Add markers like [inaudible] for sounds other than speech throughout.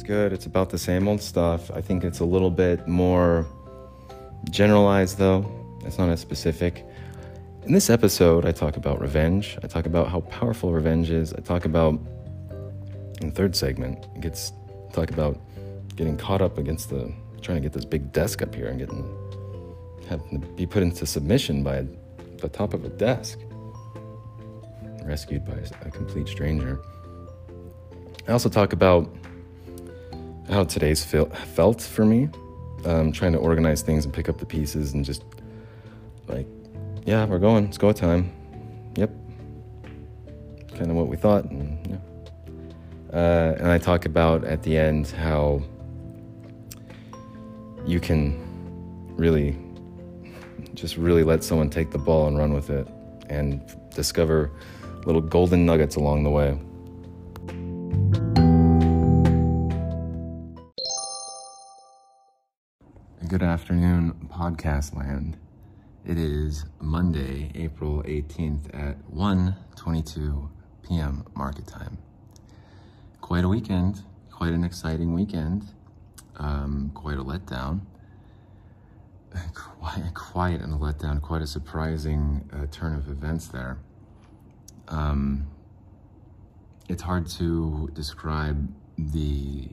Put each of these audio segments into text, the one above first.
Everything's good. It's about the same old stuff. I think it's a little bit more generalized, though. It's not as specific. In this episode, I talk about revenge. I talk about how powerful revenge is. I talk about, in the third segment, it gets talk about getting caught up against the trying to get this big desk up here and getting having to be put into submission by the top of a desk, rescued by a complete stranger. I also talk about how today's feel, felt for me, um, trying to organize things and pick up the pieces and just like, yeah, we're going. It's go time. Yep. Kind of what we thought. And, yeah. uh, and I talk about at the end how you can really just really let someone take the ball and run with it and discover little golden nuggets along the way. Good afternoon, podcast land. It is Monday, April 18th at 1:22 p.m. market time. Quite a weekend, quite an exciting weekend. Um, quite a letdown. [laughs] Quite, quite a letdown, quite a surprising uh, turn of events there. Um, it's hard to describe the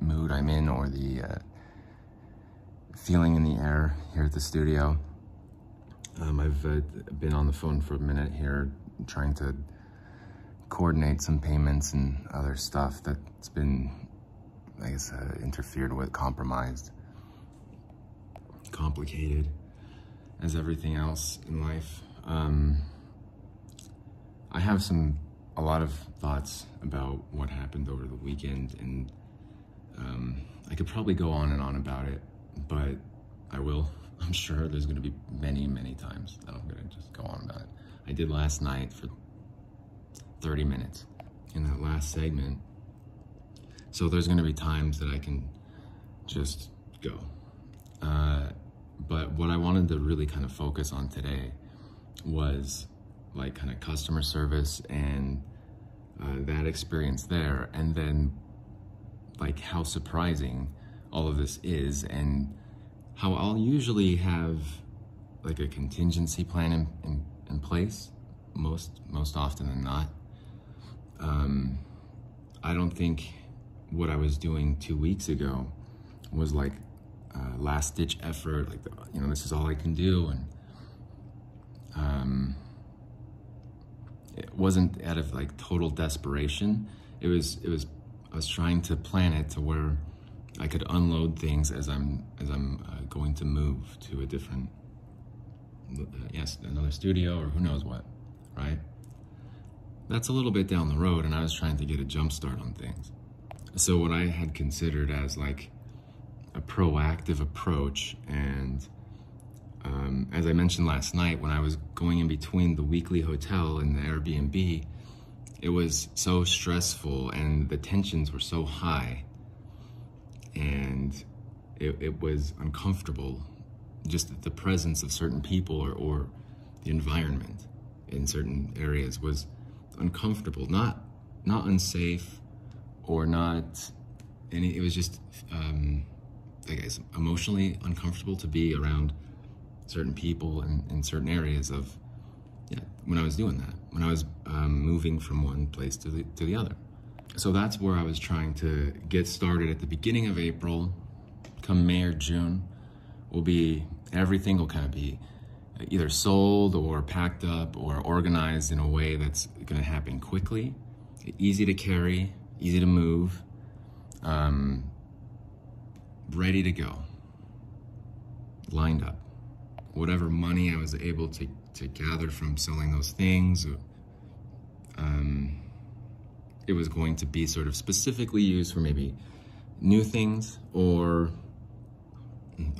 mood I'm in or the uh, feeling in the air here at the studio. Um, I've uh, been on the phone for a minute here trying to coordinate some payments and other stuff that's been, I guess, uh, interfered with, compromised, complicated as everything else in life. Um, I have some, a lot of thoughts about what happened over the weekend and um, I could probably go on and on about it but I will. [laughs] I'm sure there's going to be many, many times that I'm going to just go on about it. I did last night for 30 minutes in that last segment. So there's going to be times that I can just go. Uh, but what I wanted to really kind of focus on today was like kind of customer service and uh, that experience there. And then like how surprising all of this is and how I'll usually have like a contingency plan in, in, in place most most often than not. Um, I don't think what I was doing two weeks ago was like last ditch effort, like the, you know this is all I can do, and um, it wasn't out of like total desperation. It was it was I was trying to plan it to where I could unload things as I'm as I'm uh, going to move to a different, uh, yes, another studio or who knows what, right? That's a little bit down the road, and I was trying to get a jump start on things. So what I had considered as like a proactive approach, and um, as I mentioned last night, when I was going in between the weekly hotel and the Airbnb, it was so stressful, and the tensions were so high and it, it was uncomfortable just the presence of certain people or, or the environment in certain areas was uncomfortable not not unsafe or not any it was just um i guess emotionally uncomfortable to be around certain people in, in certain areas of yeah when i was doing that when i was um, moving from one place to the to the other so that's where I was trying to get started at the beginning of April. Come May or June, will be everything will kind of be either sold or packed up or organized in a way that's going to happen quickly, easy to carry, easy to move, um, ready to go, lined up. Whatever money I was able to, to gather from selling those things, um, it was going to be sort of specifically used for maybe new things or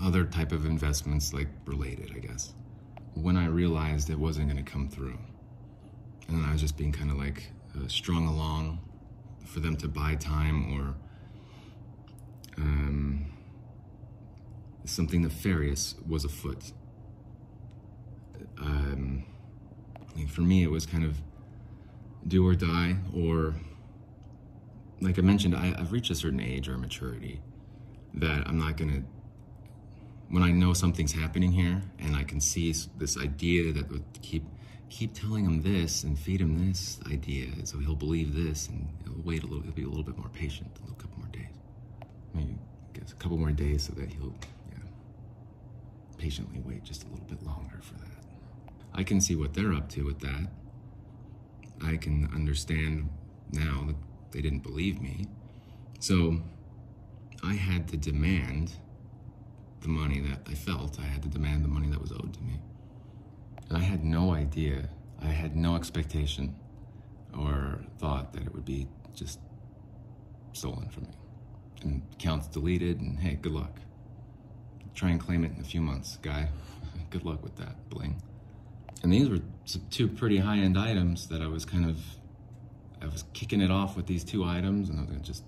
other type of investments like related, I guess. When I realized it wasn't going to come through, and I was just being kind of like uh, strung along for them to buy time or um, something nefarious was afoot. Um, for me, it was kind of do or die or like I mentioned, I, I've reached a certain age or maturity that I'm not gonna. When I know something's happening here, and I can see this idea that would keep keep telling him this and feed him this idea, so he'll believe this, and he'll wait a little. He'll be a little bit more patient, a little couple more days, maybe guess a couple more days, so that he'll yeah patiently wait just a little bit longer for that. I can see what they're up to with that. I can understand now that they didn't believe me. So I had to demand the money that I felt. I had to demand the money that was owed to me. And I had no idea, I had no expectation or thought that it would be just stolen from me. And accounts deleted, and hey, good luck. Try and claim it in a few months, guy. [laughs] good luck with that, bling. And these were two pretty high end items that I was kind of, I was kicking it off with these two items and I was gonna just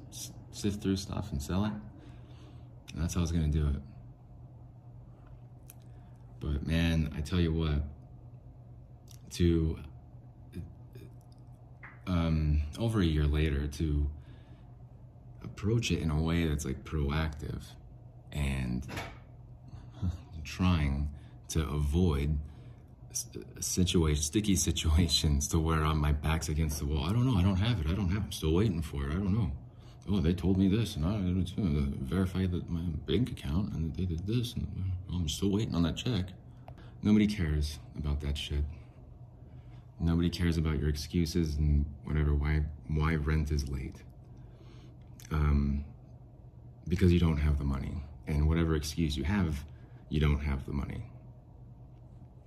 sift through stuff and sell it. And that's how I was gonna do it. But man, I tell you what, to, um, over a year later, to approach it in a way that's like proactive and [laughs] trying to avoid situation, sticky [laughs] situations to where I'm, my back's against the wall. I don't know. I don't have it. I don't have it. I'm still waiting for it. I don't know. Oh, they told me this, and I uh, verified that my bank account, and they did this, and I'm still waiting on that check. Nobody cares about that shit. Nobody cares about your excuses and whatever. Why why rent is late? Um, because you don't have the money, and whatever excuse you have, you don't have the money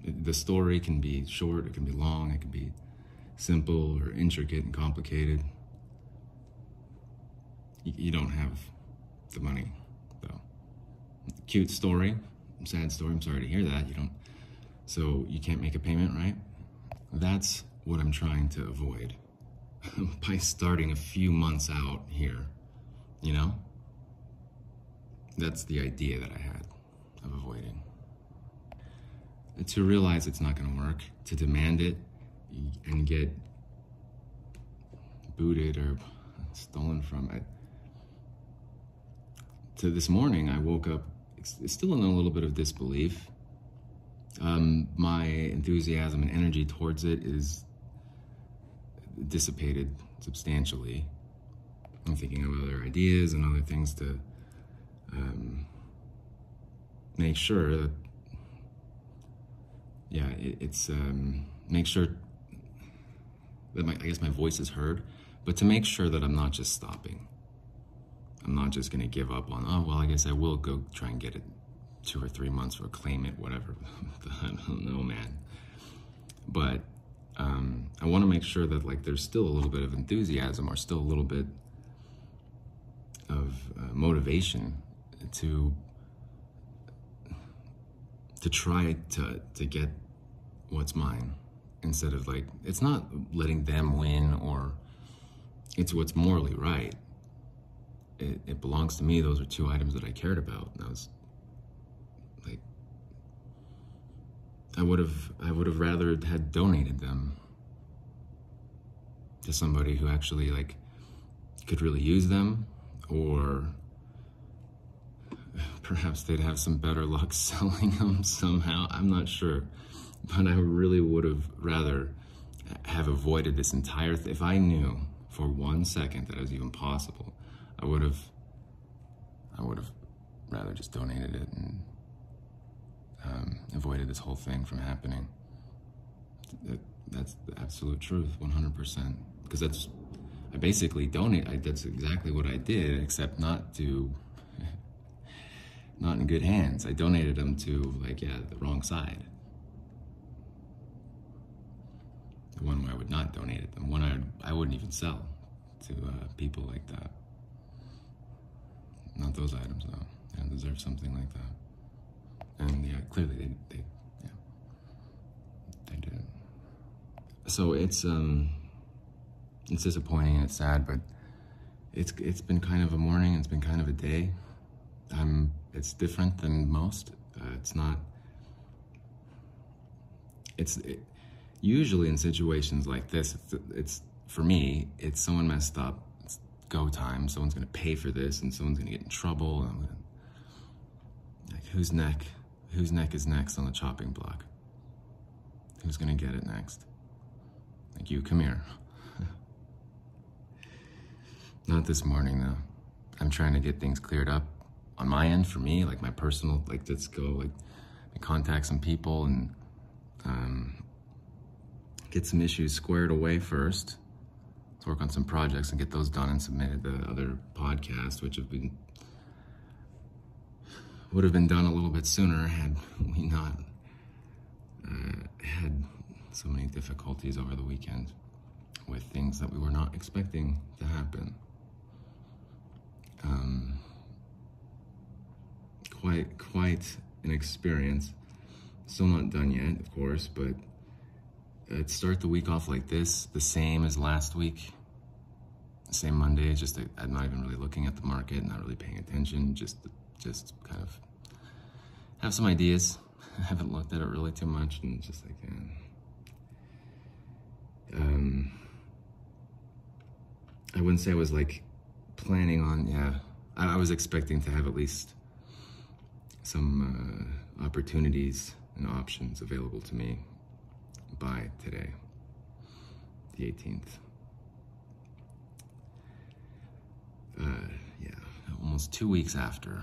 the story can be short, it can be long, it can be simple or intricate and complicated. You, don't have the money, though. Cute story, sad story. I'm sorry to hear that. You don't. So you can't make a payment, right? That's what I'm trying to avoid [laughs] by starting a few months out here. You know. That's the idea that I had of avoiding to realize it's not going to work, to demand it and get booted or stolen from it. To this morning, I woke up still in a little bit of disbelief. Um, my enthusiasm and energy towards it is dissipated substantially. I'm thinking of other ideas and other things to um, make sure that yeah, it, it's um, make sure that my, I guess my voice is heard, but to make sure that I'm not just stopping. I'm not just gonna give up on. Oh well, I guess I will go try and get it two or three months or claim it, whatever. [laughs] I don't know, man. But um, I want to make sure that like there's still a little bit of enthusiasm or still a little bit of uh, motivation to to try to to get what's mine instead of like it's not letting them win or it's what's morally right. It, it belongs to me. Those are two items that i cared about. And i was like i would have i would have rather had donated them to somebody who actually like could really use them or perhaps they'd have some better luck [laughs] selling them somehow. I'm not sure. But I really would have rather have avoided this entire. If I knew for one second that it was even possible, I would have I would have rather just donated it and um, avoided this whole thing from happening. That, that's the absolute truth, 100%. Because that's, I basically donate, I, that's exactly what I did, except not to not in good hands. I donated them to, like, yeah, the wrong side. The one where I would not donate it, the one I, I wouldn't even sell to uh, people like that. Not those items, though. They don't deserve something like that. And yeah, clearly they, they yeah, they did. So it's um, it's disappointing and it's sad, but it's it's been kind of a morning. It's been kind of a day. I'm it's different than most. Uh, it's not. It's it, usually in situations like this. It's, it's for me. It's someone messed up. It's go time. Someone's gonna pay for this, and someone's gonna get in trouble. And like, whose neck? Whose neck is next on the chopping block? Who's gonna get it next? Like you, come here. [laughs] Not this morning though. I'm trying to get things cleared up on my end for me, like my personal, like let's go, like contact some people and um, get some issues squared away first. Let's work on some projects and get those done and submitted the other podcast, which have been would have been done a little bit sooner had we not uh, had so many difficulties over the weekend with things that we were not expecting to happen. Um, quite, quite an experience. Still not done yet, of course, but uh, start the week off like this, the same as last week. Same Monday, just I'm not even really looking at the market, not really paying attention, just, just kind of have some ideas. I [laughs] haven't looked at it really too much, and just like, um, I wouldn't say I was like planning on, yeah, I, I was expecting to have at least some uh, opportunities and options available to me by today, the 18th. Uh, yeah, almost two weeks after.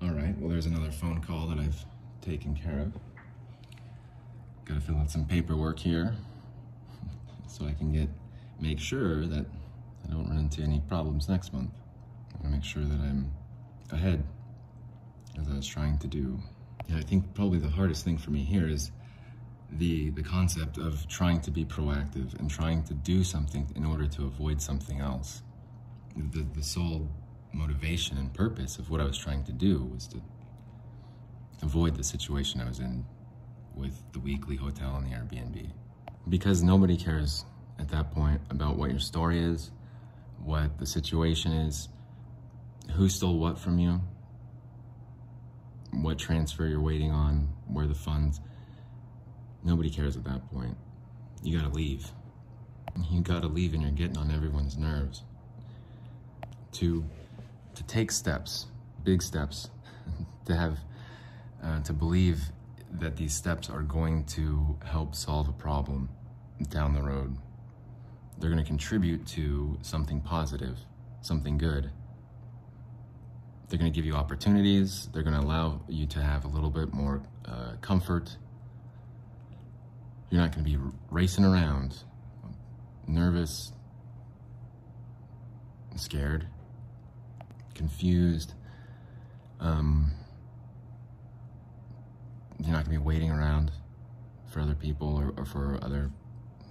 All right, well, there's another phone call that I've taken care of. Gotta fill out some paperwork here [laughs] so I can get make sure that Don't run into any problems next month. I wanna make sure that I'm ahead as I was trying to do. Yeah, I think probably the hardest thing for me here is the the concept of trying to be proactive and trying to do something in order to avoid something else. The, the sole motivation and purpose of what I was trying to do was to avoid the situation I was in with the weekly hotel and the Airbnb. Because nobody cares at that point about what your story is, what the situation is, who stole what from you, what transfer you're waiting on, where the funds. Nobody cares at that point. You gotta leave. You gotta leave and you're getting on everyone's nerves. To to take steps, big steps, [laughs] to have uh, to believe that these steps are going to help solve a problem down the road. They're going to contribute to something positive, something good. They're going to give you opportunities. They're going to allow you to have a little bit more uh, comfort. You're not going to be racing around, nervous, scared, confused. Um, you're not going to be waiting around for other people or, or for other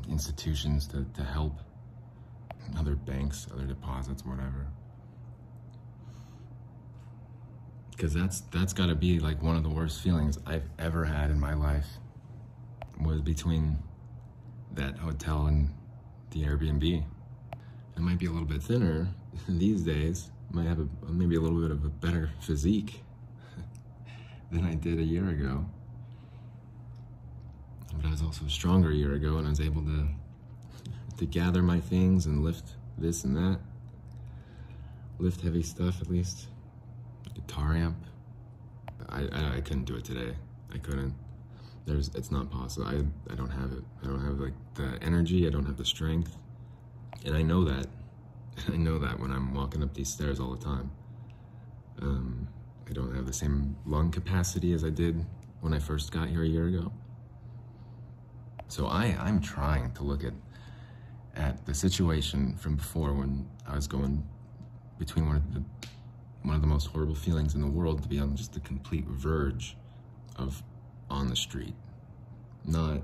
institutions to, to help, other banks, other deposits, whatever. Because that's that's got to be like one of the worst feelings I've ever had in my life was between that hotel and the Airbnb. I might be a little bit thinner [laughs] these days. Might have a, maybe a little bit of a better physique [laughs] than I did a year ago. But I was also stronger a year ago and I was able to to gather my things and lift this and that. Lift heavy stuff at least. Guitar amp. I, I, I couldn't do it today. I couldn't. There's it's not possible. I I don't have it. I don't have like the energy, I don't have the strength. And I know that. [laughs] I know that when I'm walking up these stairs all the time. Um, I don't have the same lung capacity as I did when I first got here a year ago. So I, I'm trying to look at at the situation from before when I was going between one of the one of the most horrible feelings in the world to be on just the complete verge of on the street. Not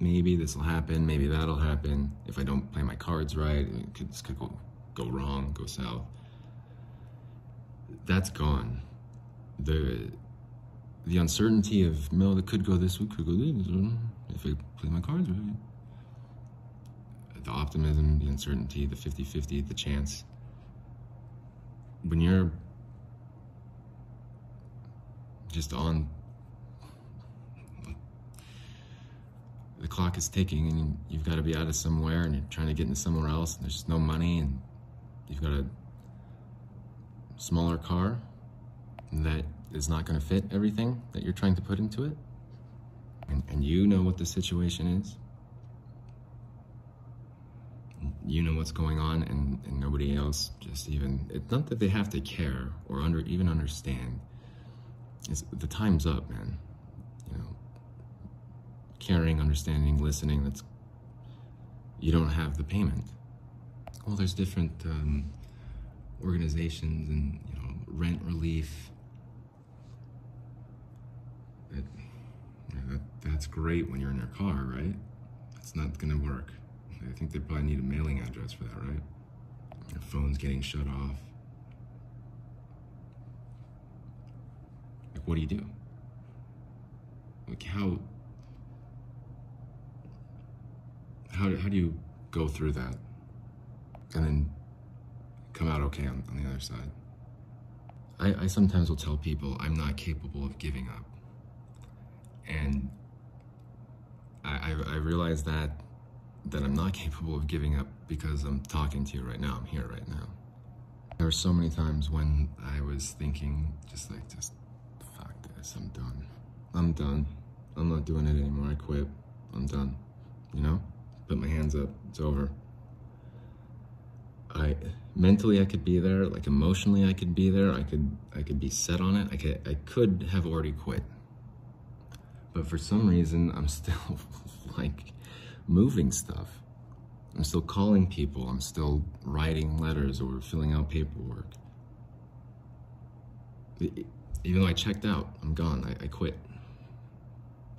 maybe this will happen, maybe that'll happen. If I don't play my cards right, it could, this could go, go wrong, go south. That's gone. The the uncertainty of no, that could go this way, could go this way if I play my cards right. The optimism, the uncertainty, the 50 50, the chance. When you're just on the clock is ticking and you've got to be out of somewhere and you're trying to get into somewhere else and there's no money and you've got a smaller car that is not going to fit everything that you're trying to put into it and, and you know what the situation is? You know what's going on and, and nobody else just even it's not that they have to care or under even understand. It's the time's up man. You know caring understanding listening that's you don't have the payment. Well there's different um, organizations and you know rent relief. That, that that's great when you're in your car right it's not gonna work I think they probably need a mailing address for that, right? Your phone's getting shut off. Like, what do you do? Like, how, how, how do you go through that and then come out okay on, on the other side? I, I sometimes will tell people I'm not capable of giving up. And I, I, I realize that that I'm not capable of giving up because I'm talking to you right now. I'm here right now. There were so many times when I was thinking, just like, just fuck this, I'm done. I'm done. I'm not doing it anymore. I quit. I'm done. You know? Put my hands up. It's over. I mentally I could be there, like emotionally I could be there. I could I could be set on it. I could I could have already quit. But for some reason I'm still [laughs] like moving stuff. I'm still calling people. I'm still writing letters or filling out paperwork. Even though I checked out, I'm gone. I, I quit.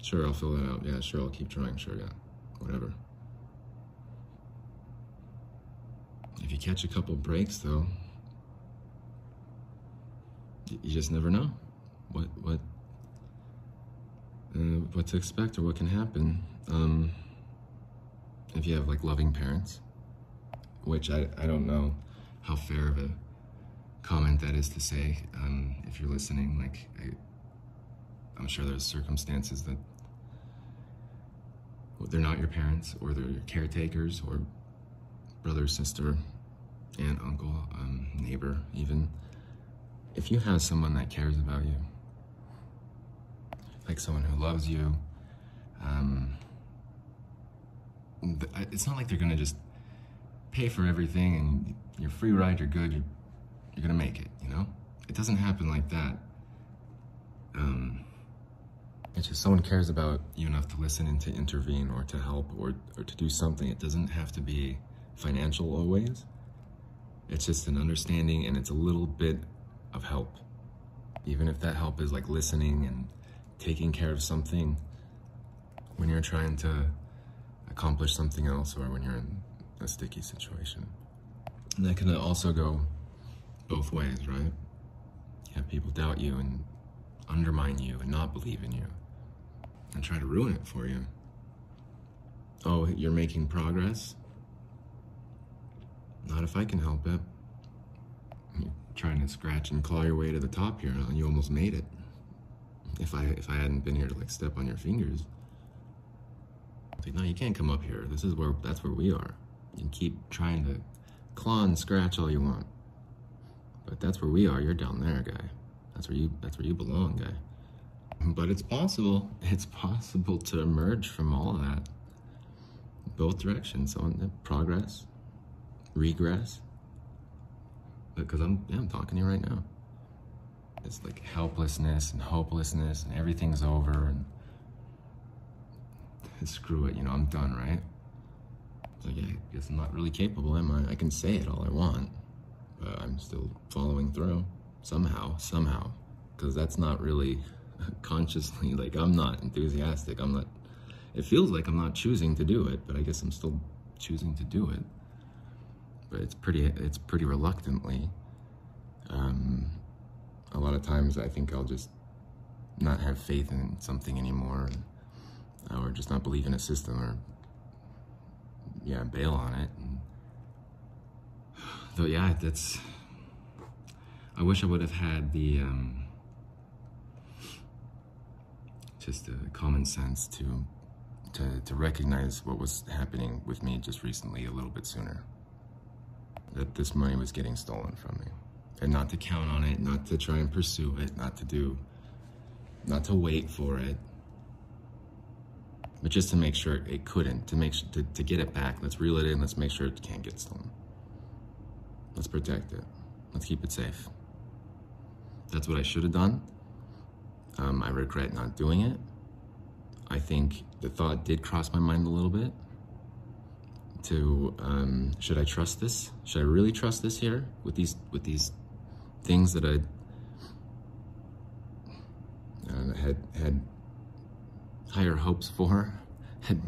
Sure, I'll fill that out. Yeah, sure, I'll keep trying. Sure, yeah, whatever. If you catch a couple breaks, though, you just never know what what uh, what to expect or what can happen. Um, if you have like loving parents, which I, I don't know how fair of a comment that is to say. Um, if you're listening, like I, I'm sure there's circumstances that they're not your parents or they're your caretakers or brother, sister, aunt, uncle, um, neighbor, even. If you have someone that cares about you, like someone who loves you, um, it's not like they're gonna just pay for everything and you're free ride, you're good, you're, you're gonna make it, you know? It doesn't happen like that. Um, it's just someone cares about you enough to listen and to intervene or to help or, or to do something. It doesn't have to be financial always. It's just an understanding and it's a little bit of help. Even if that help is like listening and taking care of something when you're trying to accomplish something else or when you're in a sticky situation. And that can also go both ways, right? You have people doubt you and undermine you and not believe in you and try to ruin it for you. Oh, you're making progress? Not if I can help it. You're trying to scratch and claw your way to the top here, and you almost made it. If I if I hadn't been here to like step on your fingers. Like, no, you can't come up here. This is where, that's where we are. Can keep trying to claw and scratch all you want. But that's where we are. You're down there, guy. That's where you, that's where you belong, guy. But it's possible. [laughs] It's possible to emerge from all of that. Both directions. On progress, regress. Because I'm, yeah, I'm talking to you right now. It's like helplessness and hopelessness and everything's over and [laughs] screw it, you know, I'm done, right? So yeah, I guess I'm not really capable, am I? I can say it all I want, but I'm still following through somehow, somehow, because that's not really [laughs] consciously, like I'm not enthusiastic. I'm not, it feels like I'm not choosing to do it, but I guess I'm still choosing to do it. But it's pretty, it's pretty reluctantly. Um, a lot of times I think I'll just not have faith in something anymore or just not believe in a system or yeah bail on it and, though yeah that's I wish I would have had the um, just a common sense to to, to recognize what was happening with me just recently a little bit sooner. That this money was getting stolen from me. And not to count on it, not to try and pursue it, not to do, not to wait for it, but just to make sure it couldn't, to make to, to get it back. Let's reel it in, let's make sure it can't get stolen. Let's protect it. Let's keep it safe. That's what I should have done. Um, I regret not doing it. I think the thought did cross my mind a little bit to um, should I trust this? Should I really trust this here with these with these things that I uh, had had higher hopes for, [laughs] had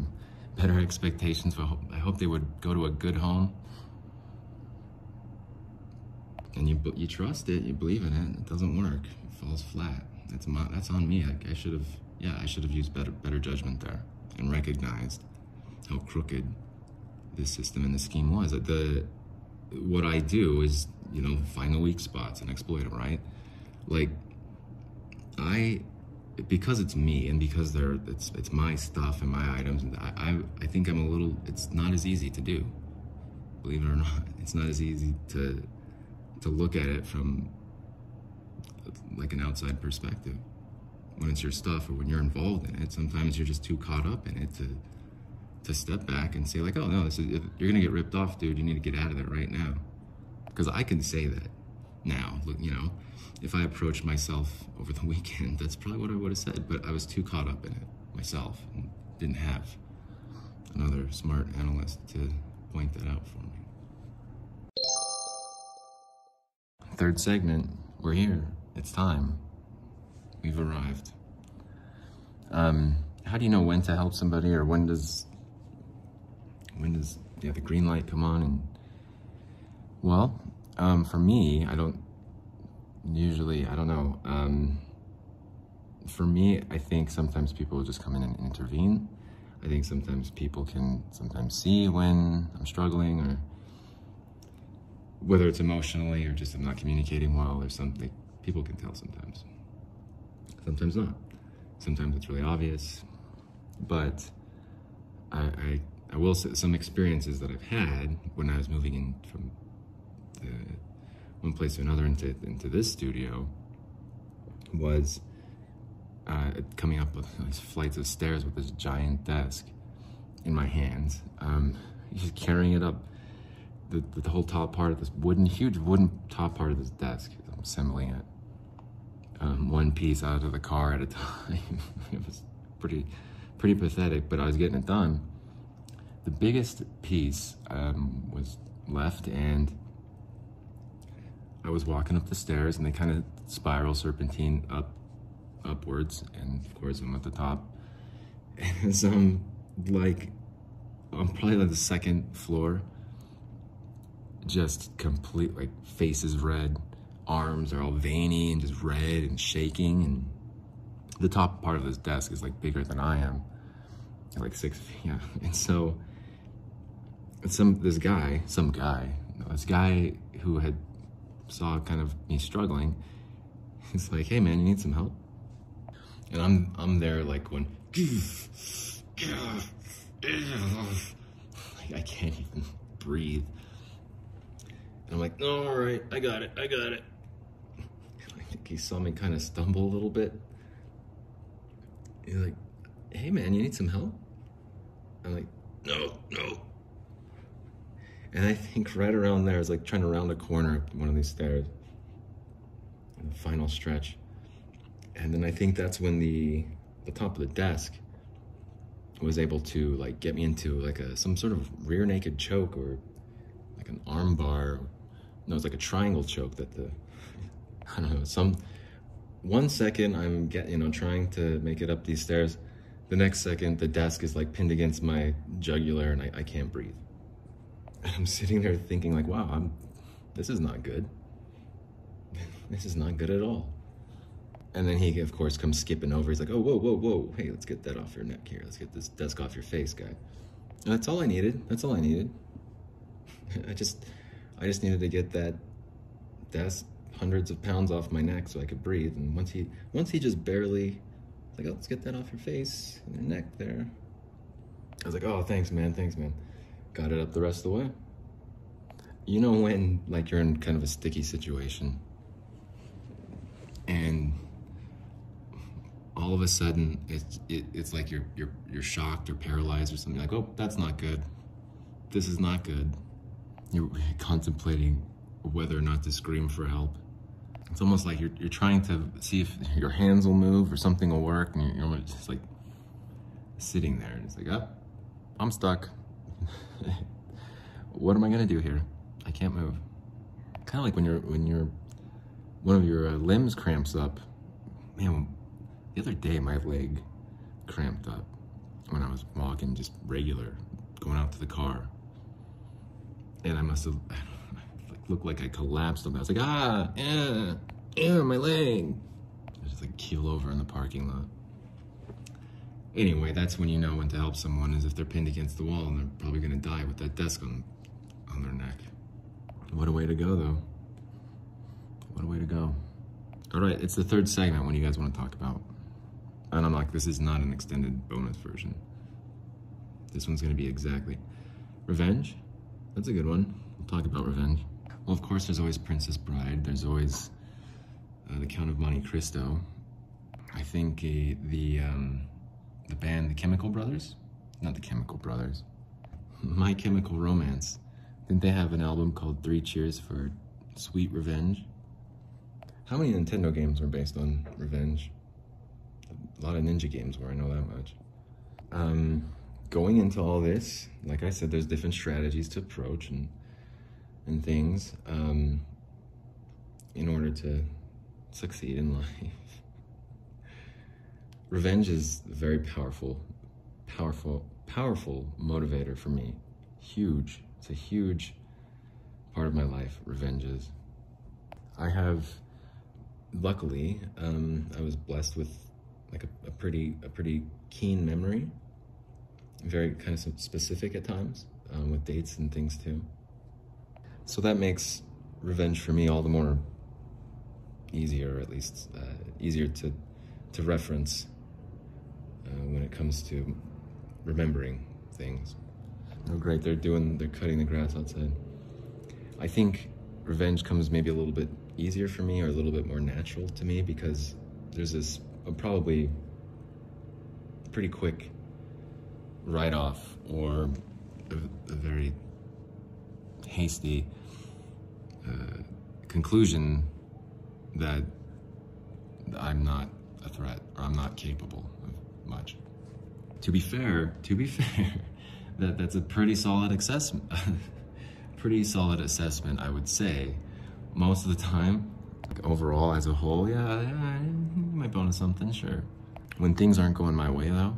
better expectations for. I hope they would go to a good home. And you you trust it, you believe in it. It doesn't work. It falls flat. That's my, that's on me. I, I should have yeah I should have used better better judgment there and recognized how crooked this system and this scheme was. The what I do is you know find the weak spots and exploit them. Right, like I because it's me and because they're it's it's my stuff and my items. I, I I think I'm a little. It's not as easy to do. Believe it or [laughs] not, it's not as easy to to look at it from like an outside perspective. When it's your stuff or when you're involved in it, sometimes you're just too caught up in it to to step back and say like, oh no, this is you're gonna get ripped off, dude. You need to get out of there right now. Because I can say that now. You know, if I approached myself over the [laughs] weekend, that's probably what I would have said. But I was too caught up in it myself and didn't have another smart analyst to point that out for me. Third segment, we're here. It's time. We've arrived. Um, how do you know when to help somebody or when does when does yeah, the green light come on and well, um, for me, I don't usually, I don't know. Um, for me, I think sometimes people will just come in and intervene. I think sometimes people can sometimes see when I'm struggling or whether it's emotionally or just I'm not communicating well or something. People can tell sometimes. Sometimes not. Sometimes it's really obvious. But I, I, I will say some experiences that I've had when I was moving in from the one place to another into, into this studio was uh, coming up with [laughs] these flights of stairs with this giant desk in my hands, um, [laughs] just carrying it up the, the, the, whole top part of this wooden, huge wooden top part of this desk. I'm assembling it um, one piece out of the car at a [laughs] time. it was pretty, pretty pathetic, but I was getting it done. The biggest piece um, was left and I was walking up the stairs and they kind of spiral serpentine up upwards and of course I'm at the top. [laughs] And so I'm like I'm probably like the second floor just complete like faces red arms are all veiny and just red and shaking and the top part of this desk is like bigger than I am like six [laughs] yeah and so some this guy some guy this guy who had saw kind of me struggling, he's like, "Hey man, you need some help?" And I'm I'm there like going, like I can't even breathe. And I'm like, all right, I got it, I got it." I think he saw me kind of stumble a little bit. He's like, "Hey man, you need some help?" I'm like, "No, no, and I think right around there, I was like trying to round a corner up one of these stairs. The final stretch. And then I think that's when the the top of the desk was able to like get me into like a some sort of rear naked choke or like an arm bar. No, it's like a triangle choke that the [laughs] I don't know, some one second I'm getting, you know, trying to make it up these stairs. The next second the desk is like pinned against my jugular and I, I can't breathe. And [laughs] I'm sitting there thinking like, wow, I'm, this is not good. [laughs] this is not good at all. And then he, of course, comes skipping over. He's like, oh, whoa, whoa, whoa. Hey, let's get that off your neck here. Let's get this desk off your face, guy. And that's all I needed. That's all I needed. [laughs] I just, I just needed to get that desk hundreds of pounds off my neck so I could breathe. And once he, once he just barely, like, oh, let's get that off your face and your neck there. I was like, oh, thanks, man, thanks, man. Got it up the rest of the way. You know when, like, you're in kind of a sticky situation, and all of a sudden, it's it, it's like you're you're you're shocked or paralyzed or something. Like, oh, that's not good. This is not good. You're contemplating whether or not to scream for help. It's almost like you're, you're trying to see if your hands will move or something will work, and you're, you're just like sitting there, and it's like, oh, I'm stuck. [laughs] what am I gonna do here? I can't move. Kind of like when you're when you're one of your uh, limbs cramps up. Man, the other day my leg cramped up when I was walking, just regular, going out to the car, and I must have [laughs] looked like I collapsed on that. I was like, ah, yeah, yeah, my leg. I just like keel over in the parking lot. Anyway, that's when you know when to help someone is if they're pinned against the wall and they're probably gonna die with that desk on, on their neck. What a way to go though. What a way to go. All right, it's the third segment when you guys wanna talk about. And I'm like, this is not an extended bonus version. This one's gonna be exactly. Revenge? That's a good one. We'll talk about revenge. Well, of course, there's always Princess Bride. There's always uh, the Count of Monte Cristo. I think uh, the um, the band, the Chemical Brothers, not the Chemical Brothers, My Chemical Romance. Didn't they have an album called Three Cheers for Sweet Revenge? How many Nintendo games were based on revenge? A lot of ninja games were, I know that much. Um, going into all this, like I said, there's different strategies to approach and and things um, in order to succeed in [laughs] life. Revenge is a very powerful, powerful, powerful motivator for me. Huge. It's a huge part of my life, revenge is. I have, luckily, um, I was blessed with like a, a pretty, a pretty keen memory. Very kind of specific at times um, with dates and things too. So that makes revenge for me all the more easier, at least uh, easier to, to reference uh, when it comes to remembering things. Oh, great, they're doing, they're cutting the grass outside. I think revenge comes maybe a little bit easier for me or a little bit more natural to me because there's this probably pretty quick write off or a, a very hasty uh, conclusion that I'm not a threat or I'm not capable of much. To be fair, to be [laughs] fair, that that's a pretty solid assessment. [laughs] pretty solid assessment, I would say. Most of the time, like overall as a whole, yeah, yeah, my bonus something, sure. When things aren't going my way though,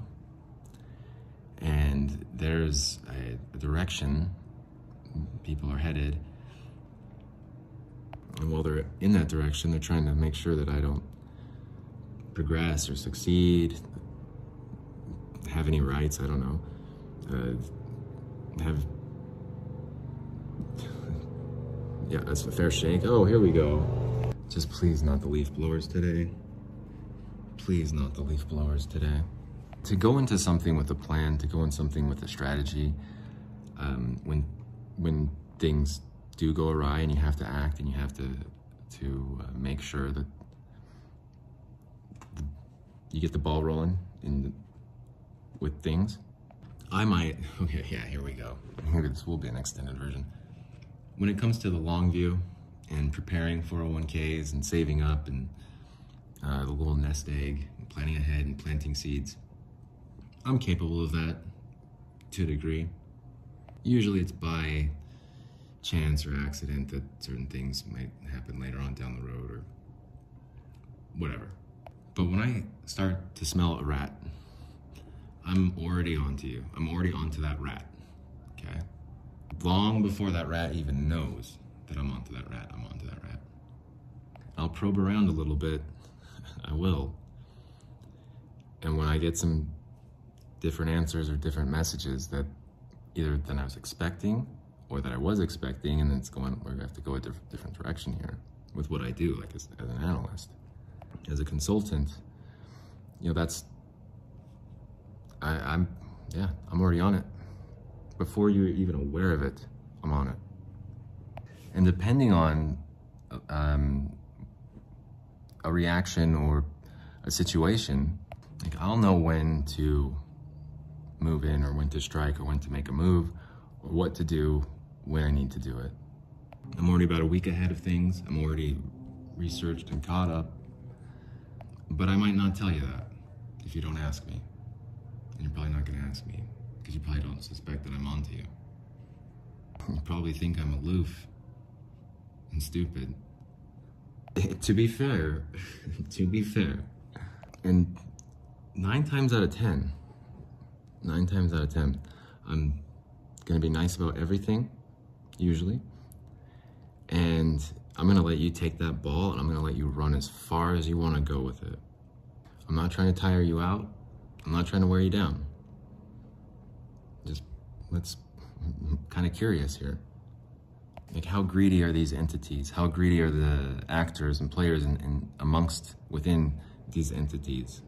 and there's a direction people are headed, and while they're in that direction, they're trying to make sure that I don't progress or succeed, have any rights, I don't know, uh, have, [laughs] yeah, that's a fair shake. Oh, here we go. Just please not the leaf blowers today. Please not the leaf blowers today. To go into something with a plan, to go in something with a strategy, um, when, when things do go awry and you have to act and you have to to uh, make sure that the, you get the ball rolling in the, with things. I might, okay, yeah, here we go. This will be an extended version. When it comes to the long view and preparing 401ks and saving up and uh, the little nest egg, and planning ahead and planting seeds, I'm capable of that to a degree. Usually it's by chance or accident that certain things might happen later on down the road or whatever. But when I start to smell a rat, I'm already onto you. I'm already onto that rat. Okay? Long before that rat even knows that I'm onto that rat, I'm onto that rat. I'll probe around a little bit. [laughs] I will. And when I get some different answers or different messages that either than I was expecting or that I was expecting, and it's going, we're gonna have to go a diff different direction here with what I do, like as, as an analyst. As a consultant, you know, that's, I, I'm, yeah, I'm already on it. Before you're even aware of it, I'm on it. And depending on um, a reaction or a situation, like I'll know when to move in or when to strike or when to make a move or what to do when I need to do it. I'm already about a week ahead of things. I'm already researched and caught up. But I might not tell you that if you don't ask me. And you're probably not to ask me because you probably don't suspect that I'm onto you. You probably think I'm aloof and stupid. [laughs] to be fair, [laughs] to be fair, and nine times out of ten, nine times out of ten, I'm gonna be nice about everything, usually. And I'm gonna let you take that ball and I'm gonna let you run as far as you wanna go with it. I'm not trying to tire you out. I'm not trying to wear you down. Just let's kind of curious here. Like how greedy are these entities? How greedy are the actors and players in amongst within these entities?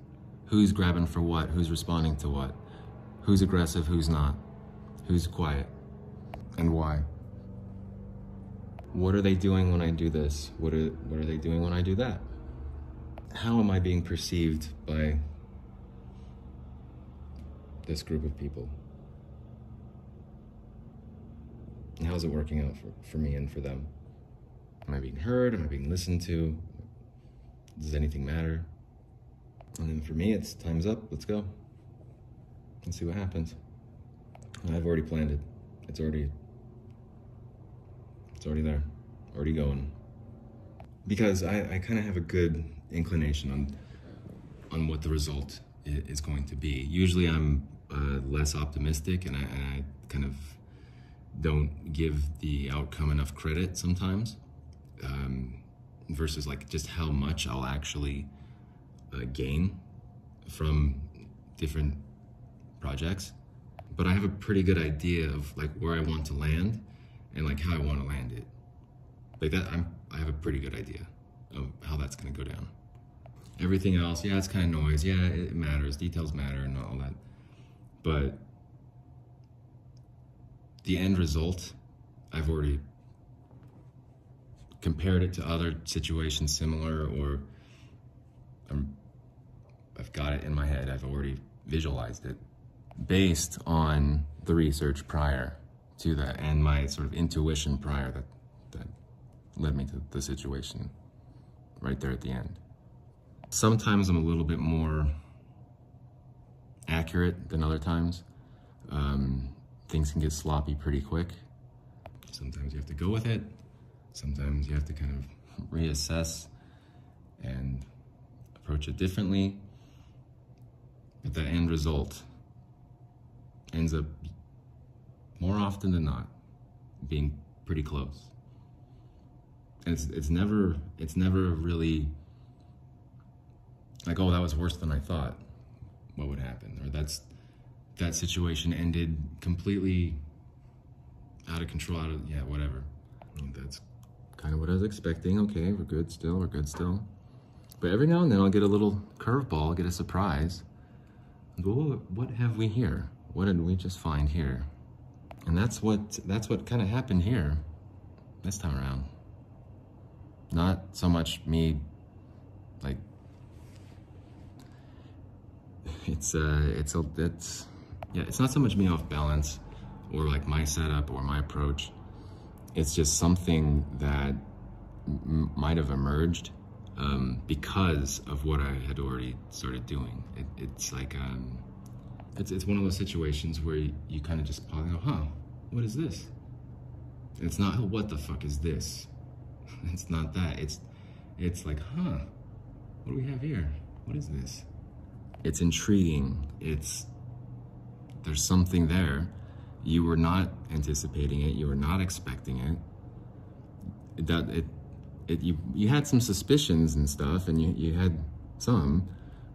Who's grabbing for what? Who's responding to what? Who's aggressive? Who's not? Who's quiet? And why? What are they doing when I do this? What are, what are they doing when I do that? How am I being perceived by this group of people? How's it working out for, for me and for them? Am I being heard? Am I being listened to? Does anything matter? And then for me, it's time's up. Let's go. Let's see what happens. I've already planned it. It's already, it's already there, already going. Because I, I kind of have a good inclination on, on what the result is going to be. Usually, I'm uh, less optimistic, and I, and I kind of don't give the outcome enough credit sometimes. Um, versus like just how much I'll actually uh, gain from different projects. But I have a pretty good idea of like where I want to land and like how I want to land it. Like that, I'm, I have a pretty good idea of how that's going to go down. Everything else, yeah, it's kind of noise. Yeah, it matters. Details matter and all that. But the end result, I've already compared it to other situations similar or I'm, I've got it in my head. I've already visualized it based on the research prior to that and my sort of intuition prior that, that led me to the situation right there at the end. Sometimes I'm a little bit more accurate than other times. Um, things can get sloppy pretty quick. Sometimes you have to go with it. Sometimes you have to kind of reassess and approach it differently. But the end result ends up more often than not being pretty close. And it's it's never it's never really like, oh, that was worse than I thought. What would happen? Or that's that situation ended completely out of control, out of, yeah, whatever. That's kind of what I was expecting. Okay, we're good still, we're good still. But every now and then I'll get a little curveball, get a surprise. Go, what have we here? What did we just find here? And that's what that's what kind of happened here this time around. Not so much me like it's uh it's a it's yeah, it's not so much me off balance or like my setup or my approach. It's just something that might have emerged um, because of what I had already started doing. It, it's like, um, it's, it's one of those situations where you, you kind of just pause and go, huh, what is this? And it's not, oh, what the fuck is this? [laughs] It's not that. It's, it's like, huh, what do we have here? What is this? It's intriguing. It's there's something there. You were not anticipating it. You were not expecting it. That it, it you you had some suspicions and stuff, and you you had some,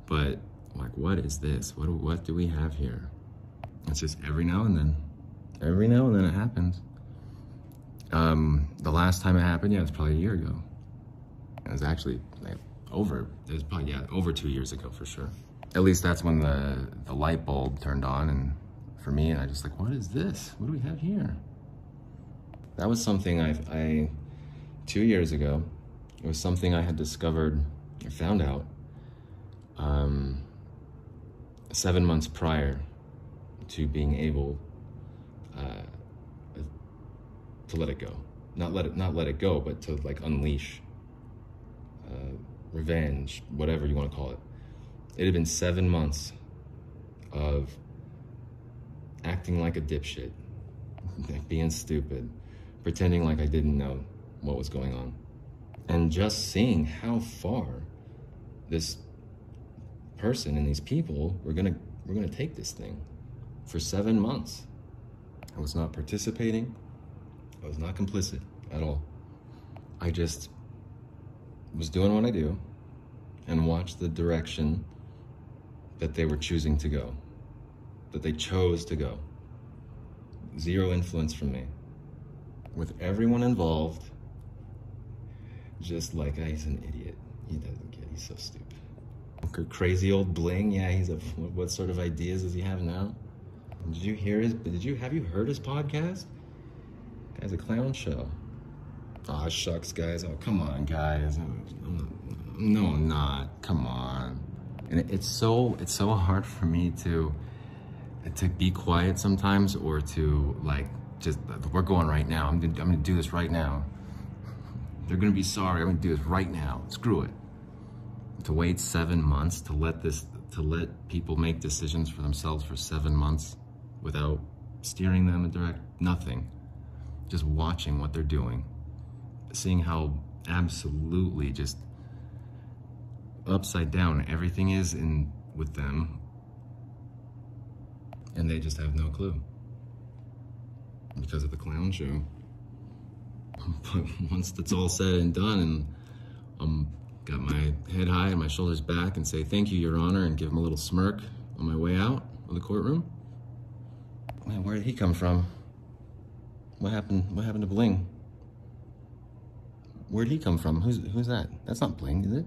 but like, what is this? What what do we have here? It's just every now and then, every now and then it happens. Um, the last time it happened, yeah, it's probably a year ago. It was actually like, over. It was probably yeah over two years ago for sure at least that's when the, the light bulb turned on and for me, and I just like, what is this? What do we have here? That was something I, I two years ago. It was something I had discovered or found out um, seven months prior to being able uh, to let it go. Not let it not let it go, but to like unleash uh, revenge, whatever you want to call it. It had been seven months of acting like a dipshit, being stupid, pretending like I didn't know what was going on. And just seeing how far this person and these people were gonna were gonna take this thing for seven months. I was not participating. I was not complicit at all. I just was doing what I do and watched the direction that they were choosing to go, that they chose to go. Zero influence from me. With everyone involved, just like, ah, he's an idiot. He doesn't get, he's so stupid. Crazy old bling, yeah, he's a, what sort of ideas does he have now? Did you hear his, did you, have you heard his podcast? Guy's a clown show. Aw, oh, shucks, guys. Oh, come on, guys. no, I'm not. Come on. And it's so, it's so hard for me to, to be quiet sometimes or to like, just, we're going right now. I'm gonna, I'm gonna do this right now. They're gonna be sorry. I'm gonna do this right now. Screw it. To wait seven months to let this, to let people make decisions for themselves for seven months without steering them in direct, nothing. Just watching what they're doing. Seeing how absolutely just upside down. Everything is in with them. And they just have no clue. Because of the clown show. [laughs] But once that's all said and done and I'm got my head high and my shoulders back and say thank you your honor and give him a little smirk on my way out of the courtroom. Man where did he come from? What happened what happened to bling? Where'd he come from? Who's who's that? That's not bling is it